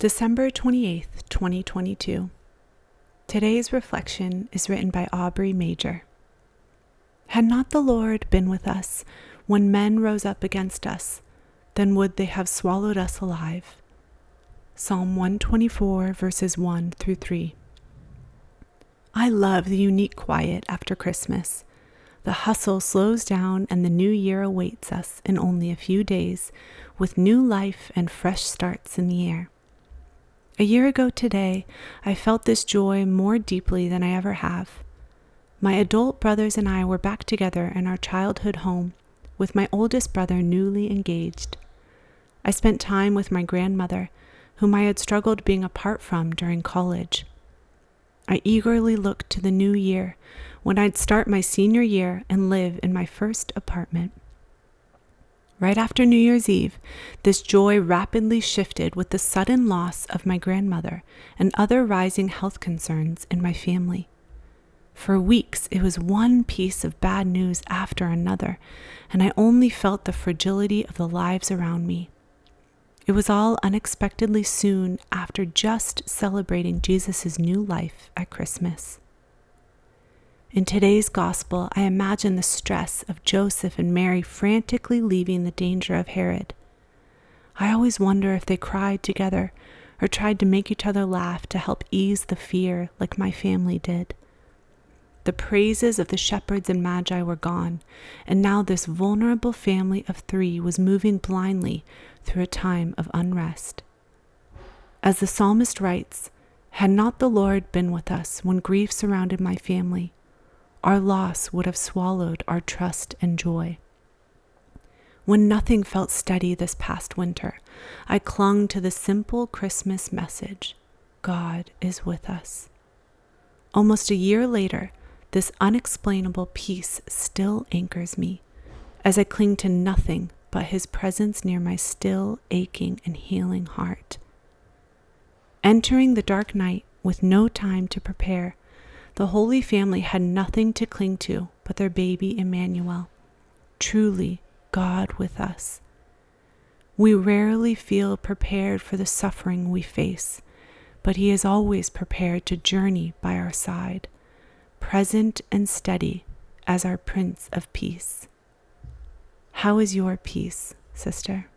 December 28th, 2022. Today's reflection is written by Aubrey Major. Had not the Lord been with us when men rose up against us, then would they have swallowed us alive. Psalm 124, verses 1 through 3. I love the unique quiet after Christmas. The hustle slows down and the new year awaits us in only a few days with new life and fresh starts in the air. A year ago today, I felt this joy more deeply than I ever have. My adult brothers and I were back together in our childhood home, with my oldest brother newly engaged. I spent time with my grandmother, whom I had struggled being apart from during college. I eagerly looked to the new year when I'd start my senior year and live in my first apartment. Right after New Year's Eve, this joy rapidly shifted with the sudden loss of my grandmother and other rising health concerns in my family. For weeks, it was one piece of bad news after another, and I only felt the fragility of the lives around me. It was all unexpectedly soon after just celebrating Jesus' new life at Christmas. In today's gospel, I imagine the stress of Joseph and Mary frantically leaving the danger of Herod. I always wonder if they cried together or tried to make each other laugh to help ease the fear like my family did. The praises of the shepherds and magi were gone, and now this vulnerable family of three was moving blindly through a time of unrest. As the psalmist writes, Had not the Lord been with us when grief surrounded my family, our loss would have swallowed our trust and joy. When nothing felt steady this past winter, I clung to the simple Christmas message God is with us. Almost a year later, this unexplainable peace still anchors me as I cling to nothing but His presence near my still aching and healing heart. Entering the dark night with no time to prepare, the Holy Family had nothing to cling to but their baby Emmanuel. Truly, God with us. We rarely feel prepared for the suffering we face, but He is always prepared to journey by our side present and steady as our Prince of Peace. How is your peace, sister?